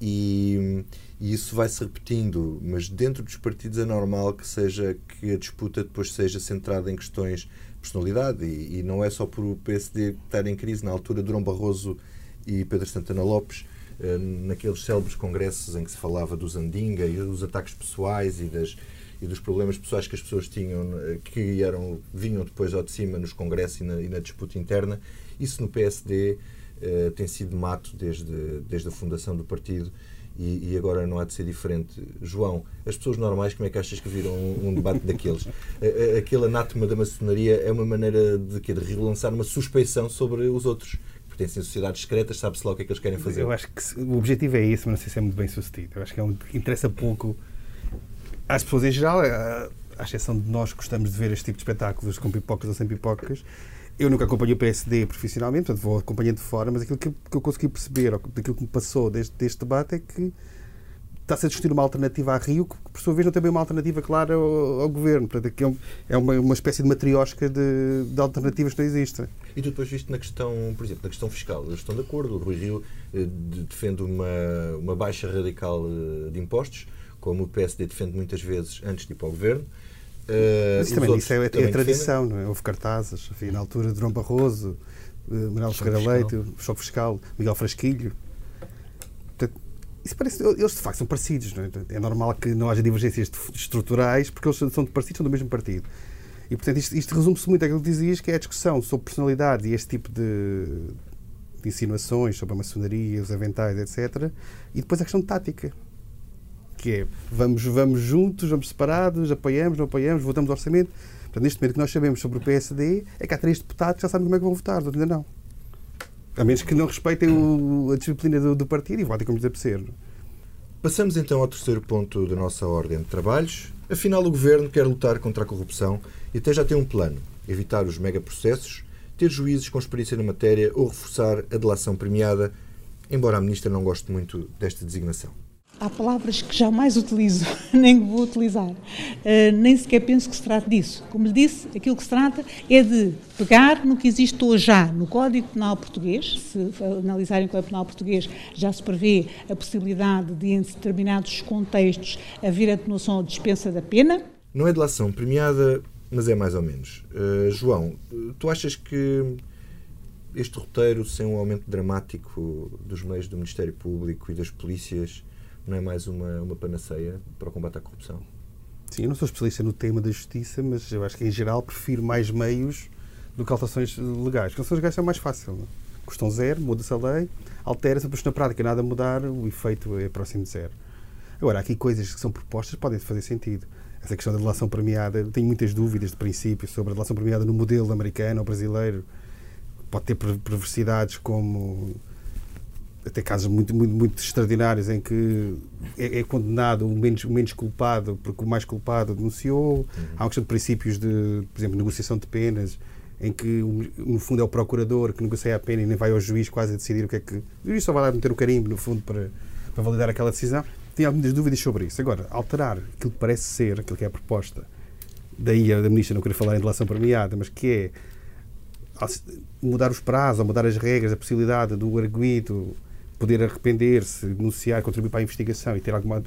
E, e isso vai se repetindo, mas dentro dos partidos é normal que seja que a disputa depois seja centrada em questões de personalidade. E, e não é só por o PSD estar em crise. Na altura Durão Barroso e Pedro Santana Lopes eh, naqueles célebres congressos em que se falava do Zandinga e dos ataques pessoais e das e dos problemas pessoais que as pessoas tinham eh, que eram vinham depois ao de cima nos congressos e na, e na disputa interna isso no PSD eh, tem sido mato desde desde a fundação do partido e, e, agora não há de ser diferente. João, as pessoas normais, como é que achas que viram um, um debate daqueles? Aquele anátema da maçonaria é uma maneira de, quê? de relançar uma suspeição sobre os outros. Pertencem a sociedades secretas, sabe-se lá o que é que eles querem fazer. Eu acho que o objetivo é isso, mas não sei se é muito bem sucedido. Eu acho que é um, interessa pouco às pessoas em geral, à exceção de nós que gostamos de ver este tipo de espetáculos com pipocas ou sem pipocas eu nunca acompanhei o PSD profissionalmente, portanto vou acompanhando de fora, mas aquilo que, que eu consegui perceber, daquilo que me passou deste, deste debate, é que está-se a discutir uma alternativa à Rio, que por sua vez não tem bem uma alternativa clara ao, ao governo. Portanto, aqui é, é uma, uma espécie de matriosca de, de, alternativas que não existem. E tu depois viste na questão, por exemplo, na questão fiscal, eles estão de acordo, o Rui Rio eh, defende uma, uma baixa radical eh, de impostos, como o PSD defende muitas vezes antes de ir para o governo. Uh, Mas isso também, isso é, é tradição, não é? Houve cartazes, enfim, na altura de Dom Barroso, uh, Manuel Ferreira Leite, o Choque Fiscal, Miguel Frasquilho. Portanto, isso parece, eles de facto são parecidos, não é? é normal que não haja divergências estruturais porque eles são parecidos, são do mesmo partido. E portanto isto, isto resume-se muito àquilo que dizias, que é a discussão sobre personalidade e este tipo de, de insinuações sobre a maçonaria, os aventais, etc. E depois a questão de tática que é vamos, vamos juntos, vamos separados, apoiamos, não apoiamos, votamos o orçamento. Portanto, neste momento que nós sabemos sobre o PSD é que há três deputados que já sabem como é que vão votar, ainda não. A menos que não respeitem o, a disciplina do, do, partido e votem como lhes apetecer. Passamos então ao terceiro ponto da nossa ordem de trabalhos. Afinal, o Governo quer lutar contra a corrupção e até já tem um plano: evitar os megaprocessos, ter juízes com experiência na matéria ou reforçar a delação premiada, embora a Ministra não goste muito desta designação. Há palavras que jamais utilizo, nem vou utilizar. Uh, nem sequer penso que se trate disso. Como lhe disse, aquilo que se trata é de pegar no que existe hoje já no Código Penal Português. Se analisarem o Código Penal Português, já se prevê a possibilidade de, em determinados contextos, haver atenuação ou dispensa da pena. Não é delação premiada, mas é mais ou menos. Uh, João, tu achas que este roteiro, sem um aumento dramático dos meios do Ministério Público e das polícias, não é mais uma, uma panaceia para o combate à corrupção? Sim, eu não sou especialista no tema da justiça, mas eu acho que, em geral, prefiro mais meios do que alterações legais. Alterações legais é mais fácil. Não? É? Custam zero, muda-se a lei, altera-se, depois na prática nada mudar, o efeito é próximo de zero. Agora, há aqui coisas que são propostas podem fazer sentido. Essa questão da delação premiada, tenho muitas dúvidas de princípio sobre a delação premiada no modelo americano ou brasileiro. Pode ter perversidades como até casos muito, muito, muito extraordinários em que é, é, condenado o menos, o menos culpado porque o mais culpado denunciou. Uhum. Há uma questão de princípios de, por exemplo, negociação de penas, em que no fundo é o procurador que negocia a pena e nem vai ao juiz quase a decidir o que é que. O juiz só vai lá meter o carimbo, no fundo, para, para validar aquela decisão. Tenho algumas dúvidas sobre isso. Agora, alterar aquilo que parece ser, aquilo que é a proposta, daí a da ministra não querer falar em relação premiada, mas que é mudar os prazos, mudar as regras, a possibilidade do arguido poder arrepender-se, denunciar, contribuir para a investigação e ter alguma,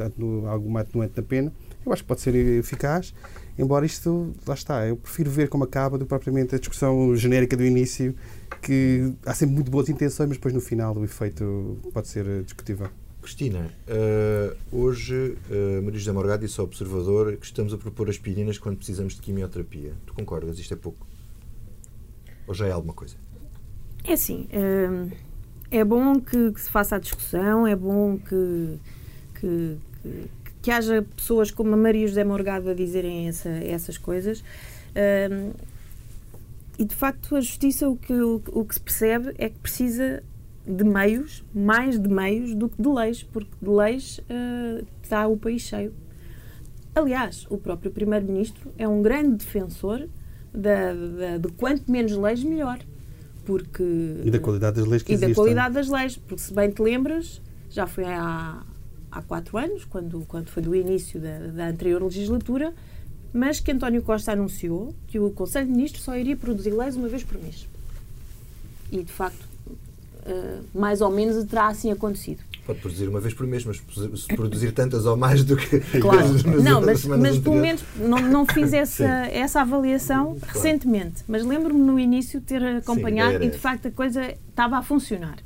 alguma atenuante na pena, eu acho que pode ser eficaz, embora isto, lá está, eu prefiro ver como acaba do que propriamente a discussão genérica do início, que há sempre muito boas intenções, mas depois no final o efeito pode ser discutível. Cristina, uh, hoje uh, Maria José Morgado disse ao Observador que estamos a propor aspirinas quando precisamos de quimioterapia. Tu concordas? Isto é pouco? Ou já é alguma coisa? É assim, uh, é bom que, que, se faça a discussão, é bom que, que, que, que haja pessoas como a Maria José Morgado a dizerem essa, essas coisas. Um, e de facto, a justiça, o que, o, o, que se percebe é que precisa de meios, mais de meios do que de leis, porque de leis uh, está o país cheio. Aliás, o próprio Primeiro-Ministro é um grande defensor de quanto menos leis, melhor porque... E da qualidade das leis que E existem. da qualidade das leis, porque se bem te lembras, já foi há, há quatro anos, quando, quando foi do início da, da anterior legislatura, mas que António Costa anunciou que o Conselho de Ministros só iria produzir leis uma vez por mês. E, de facto, uh, mais ou menos terá assim acontecido. Pode produzir uma vez por mês, mas se produzir tantas ou mais do que. Claro. não, mas, mas pelo menos não, não fiz essa, essa avaliação claro. recentemente. Mas lembro-me no início ter acompanhado Sim, e de facto a coisa estava a funcionar.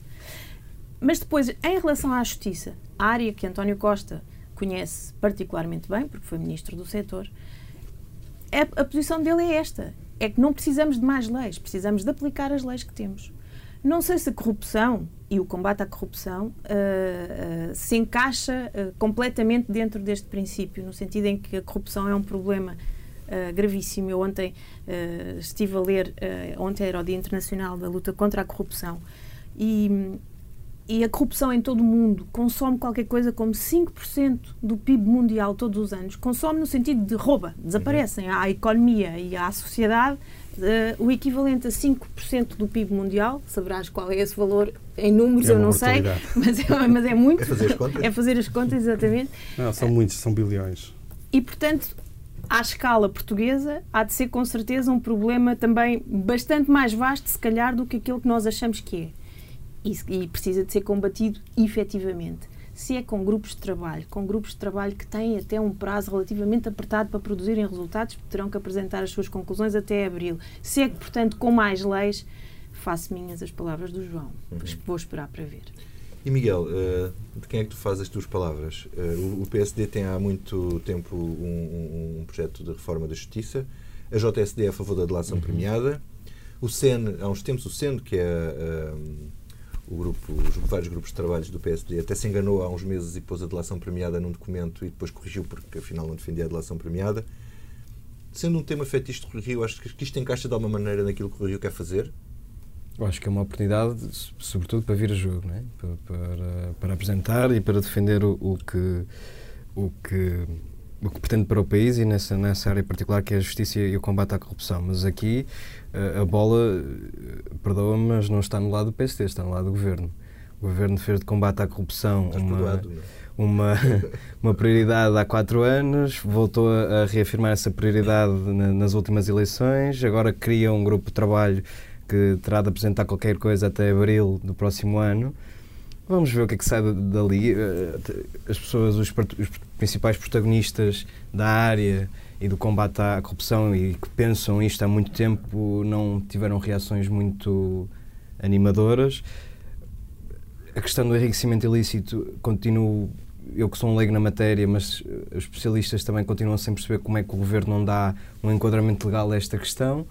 Mas depois, em relação à justiça, a área que António Costa conhece particularmente bem, porque foi ministro do setor, a, a posição dele é esta: é que não precisamos de mais leis, precisamos de aplicar as leis que temos. Não sei se a corrupção e o combate à corrupção uh, uh, se encaixa uh, completamente dentro deste princípio, no sentido em que a corrupção é um problema gravíssimo. Eu ontem estive a ler, ontem era o Dia Internacional da Luta contra a Corrupção, e, e a corrupção em todo o mundo consome qualquer coisa como 5% do PIB mundial todos os anos. Consome no sentido de rouba, desaparecem à economia e à sociedade Uh, o equivalente a 5% do PIB mundial, saberás qual é esse valor em números, é eu não sei, mas é, mas é muito. É fazer as contas? É fazer as contas, exatamente. Não, são muitos, são bilhões. E, portanto, à escala portuguesa, há de ser com certeza um problema também bastante mais vasto, se calhar, do que aquilo que nós achamos que é. E, e precisa de ser combatido efetivamente se é com grupos de trabalho, com grupos de trabalho que têm até um prazo relativamente apertado para produzirem resultados, terão que apresentar as suas conclusões até abril. Se é que, portanto, com mais leis, faço minhas as palavras do João. Uhum. Vou esperar para ver. E Miguel, uh, de quem é que tu fazes as tuas palavras? Uh, o PSD tem há muito tempo um, um, projeto de reforma da justiça, a JSD é a favor da delação uhum. premiada, o SEN, há uns tempos o SEN, que é uh, o grupo, os vários grupos de trabalhos do PSD até se enganou há uns meses e pôs a delação premiada num documento e depois corrigiu porque afinal não defendia a delação premiada. Sendo um tema fetiche de Rio, acho que isto encaixa de alguma maneira naquilo que o Rio quer fazer? Eu acho que é uma oportunidade, sobretudo, para vir a jogo, é? para, para, para apresentar e para defender o, o, que, o, que, o que pretende para o país e nessa, nessa área particular que é a justiça e o combate à corrupção. Mas aqui a bola, perdoa-me, mas não está no lado do PSD, está no lado do governo. O governo fez de combate à corrupção uma, uma, uma prioridade há quatro anos, voltou a, a reafirmar essa prioridade na, nas últimas eleições, agora cria um grupo de trabalho que terá de apresentar qualquer coisa até abril do próximo ano. Vamos ver o que é que sai dali. Eh, as pessoas, os, os principais protagonistas da área e do combate à corrupção e que pensam isto há muito tempo não tiveram reações muito animadoras. A questão do enriquecimento ilícito continuo eu que sou um leigo na matéria, mas os especialistas também continuam sem perceber como é que o governo não dá um enquadramento legal a esta questão.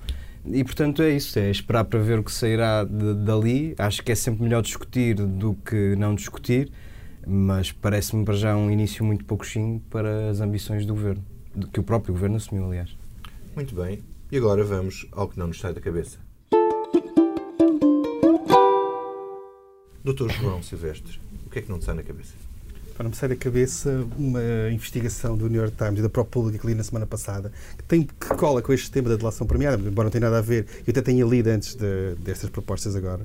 E portanto é isso, é esperar para ver o que sairá de, dali. Acho que é sempre melhor discutir do que não discutir, mas parece-me para já um início muito pouquinho para as ambições do governo, que o próprio governo assumiu, aliás. Muito bem. E agora vamos ao que não nos sai da cabeça. Doutor João Silvestre, o que é que não te sai na cabeça? Para me sai da cabeça uma investigação do New York Times e da ProPublica que li na semana passada, que, tem, que cola com este tema da delação premiada, embora não tenha nada a ver, eu até tenha lido antes de, destas propostas agora,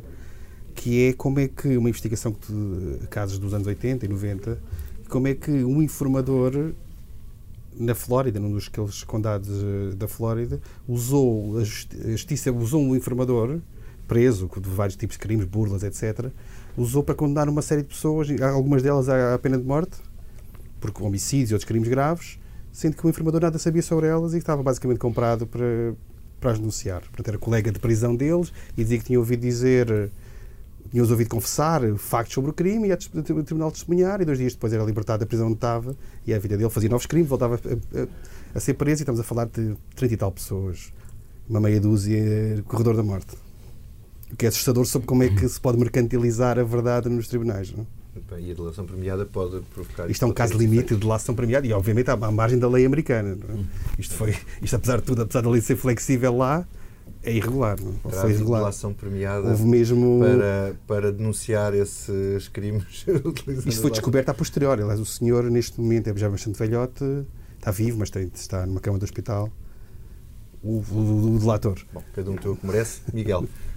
que é como é que uma investigação de casos dos anos 80 e 90, como é que um informador na Flórida, num dos aqueles condados eh, da Flórida, usou, a justiça usou um informador preso de vários tipos de crimes, burlas, etc., usou para condenar uma série de pessoas, algumas delas à pena de morte, por homicídios e outros crimes graves, sendo que o informador nada sabia sobre elas e estava basicamente comprado para, para as denunciar. Portanto, era colega de prisão deles e dizia que tinha ouvido dizer, tinha-os ouvido confessar factos sobre o crime e ia ao tribunal testemunhar e dois dias depois era libertado da prisão onde estava e a vida dele fazia novos crimes, voltava a, a, a ser preso e estamos a falar de 30 e tal pessoas, uma meia dúzia, corredor da morte. O que é assustador sobre como é que se pode mercantilizar a verdade nos tribunais. Não? É? E a delação premiada pode provocar. Isto é um caso limite de delação premiada e, obviamente, à margem da lei americana. É? Hum. Isto, foi, isto, apesar de tudo, apesar da lei ser flexível lá, é irregular. Não? É? foi irregular. delação premiada Houve mesmo... para, para denunciar esses crimes. Isto foi descoberto a posteriori. Aliás, o senhor, neste momento, é já bastante velhote, está vivo, mas tem, está numa cama do hospital. O, o, o delator. Bom, cada um tem o que merece. Miguel.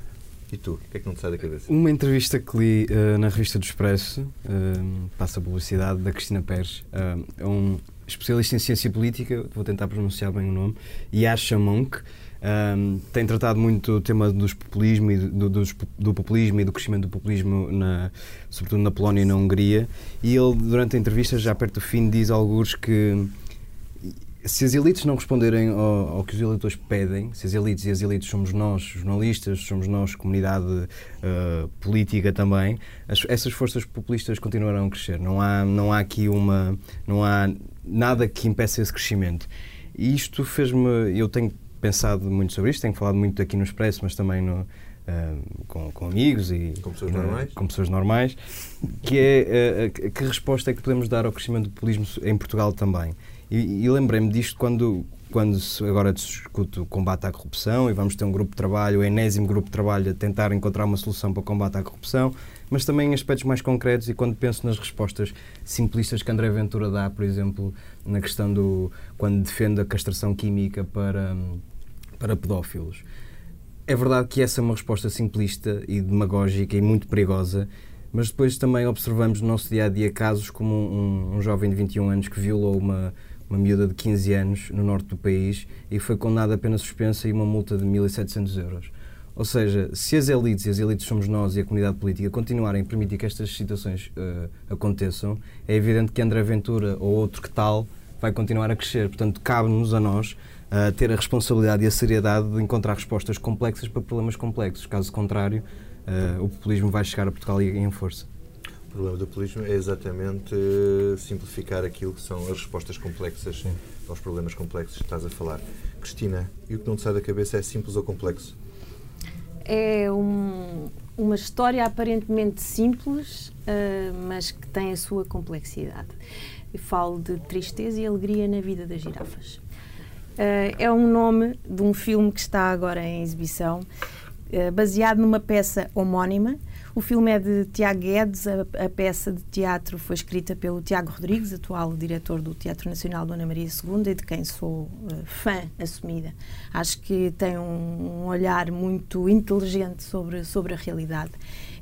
E tu, o que é que não te sai da cabeça? Uma entrevista que li uh, na revista do Expresso, uh, passa a publicidade, da Cristina Pérez, uh, é um especialista em ciência política, vou tentar pronunciar bem o nome, Yasha Monk, um, tem tratado muito o tema dos populismo e do, do, do, populismo e do crescimento do populismo, na, sobretudo na Polónia e na Hungria, e ele, durante a entrevista, já perto do fim, diz alguns que se as elites não responderem ao, ao, que os eleitores pedem, se as elites e as elites somos nós, jornalistas, somos nós, comunidade uh, política também, as, essas forças populistas continuarão a crescer. Não há, não há aqui uma. Não há nada que impeça esse crescimento. E isto fez-me. Eu tenho pensado muito sobre isto, tenho falado muito aqui no Expresso, mas também no, uh, com, com, amigos e com pessoas normais, com pessoas normais que é uh, que resposta é que podemos dar ao crescimento do populismo em Portugal também. E, e lembrei-me disto quando, quando agora discute o combate à corrupção e vamos ter um grupo de trabalho, o enésimo grupo de trabalho, a tentar encontrar uma solução para o combate à corrupção, mas também em aspectos mais concretos e quando penso nas respostas simplistas que André Ventura dá, por exemplo, na questão do. quando defende a castração química para, para pedófilos. É verdade que essa é uma resposta simplista e demagógica e muito perigosa, mas depois também observamos no nosso dia a dia casos como um, um jovem de 21 anos que violou uma uma miúda de 15 anos no norte do país e foi condenada a pena suspensa e uma multa de 1.700 euros. Ou seja, se as elites, e as elites somos nós e a comunidade política, continuarem a permitir que estas situações uh, aconteçam, é evidente que André Ventura ou outro que tal vai continuar a crescer. Portanto, cabe-nos a nós uh, ter a responsabilidade e a seriedade de encontrar respostas complexas para problemas complexos. Caso contrário, uh, o populismo vai chegar a Portugal em força problema do populismo é exatamente uh, simplificar aquilo que são as respostas complexas Sim. aos problemas complexos que estás a falar. Cristina, e o que não te sai da cabeça é simples ou complexo? É um, uma história aparentemente simples, uh, mas que tem a sua complexidade. Eu falo de tristeza e alegria na vida das girafas. Uh, é um nome de um filme que está agora em exibição, baseado numa peça homónima O filme é de Tiago Guedes, a, a, peça de teatro foi escrita pelo Tiago Rodrigues, atual diretor do Teatro Nacional Dona Maria II e de quem sou uh, fã assumida. Acho que tem um, um, olhar muito inteligente sobre, sobre a realidade.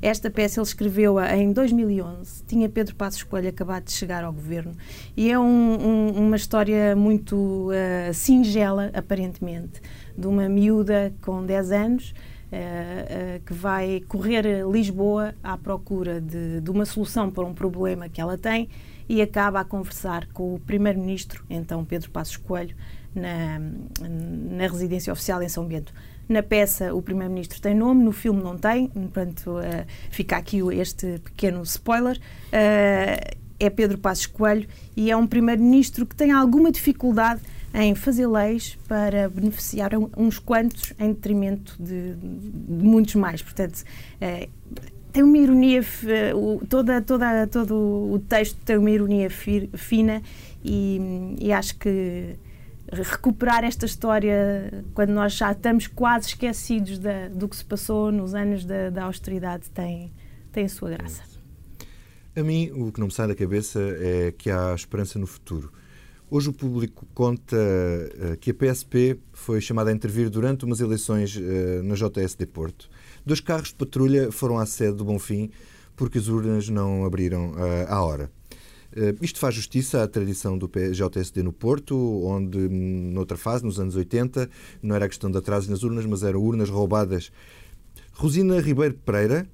Esta peça ele escreveu-a em 2011, tinha Pedro Passos Coelho acabado de chegar ao governo e é um, um, uma história muito uh, singela, aparentemente, de uma miúda com 10 anos que vai correr Lisboa à procura de, de uma solução para um problema que ela tem e acaba a conversar com o primeiro-ministro, então Pedro Passos Coelho, na, na residência oficial em São Bento. Na peça, o Primeiro-Ministro tem nome, no filme não tem, portanto, uh, fica aqui este pequeno spoiler. É Pedro Passos Coelho e é um Primeiro-Ministro que tem alguma dificuldade em fazer leis para beneficiar uns quantos em detrimento de, de muitos mais. Portanto, é, tem uma ironia, toda, toda, todo o texto tem uma ironia fina e, e acho que recuperar esta história quando nós já estamos quase esquecidos da, do que se passou nos anos da, da austeridade tem, tem sua graça. A mim, o que não me sai da cabeça é que há esperança no futuro. Hoje o público conta uh, que a PSP foi chamada a intervir durante umas eleições uh, na JSD Porto. Dois carros de patrulha foram à sede do Bonfim porque as urnas não abriram uh, à hora. Isto faz justiça à tradição do JSD no Porto, onde, hum, noutra fase, nos anos 80, não era questão de atrasos nas urnas, mas eram urnas roubadas. Rosina Ribeiro Pereira,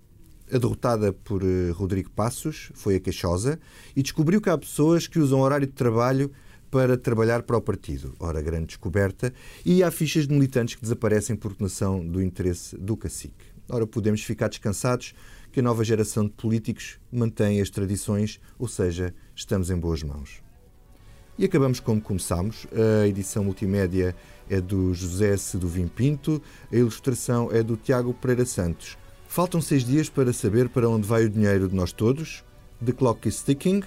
a derrotada por Rodrigo Passos, foi a queixosa e descobriu que há pessoas que usam horário de trabalho para trabalhar para o partido. Ora, grande descoberta. E há fichas de militantes que desaparecem por nação do interesse do cacique. Ora, podemos ficar descansados que a nova geração de políticos mantém as tradições, ou seja, estamos em boas mãos. E acabamos como começámos. A edição multimédia é do José Seduvim Pinto, a ilustração é do Tiago Pereira Santos. Faltam seis dias para saber para onde vai o dinheiro de nós todos. The clock is ticking.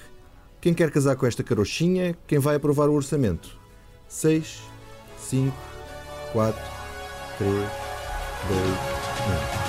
Quem quer casar com esta carochinha, quem vai aprovar o orçamento? 6, 5, 4, 3, 2, 1.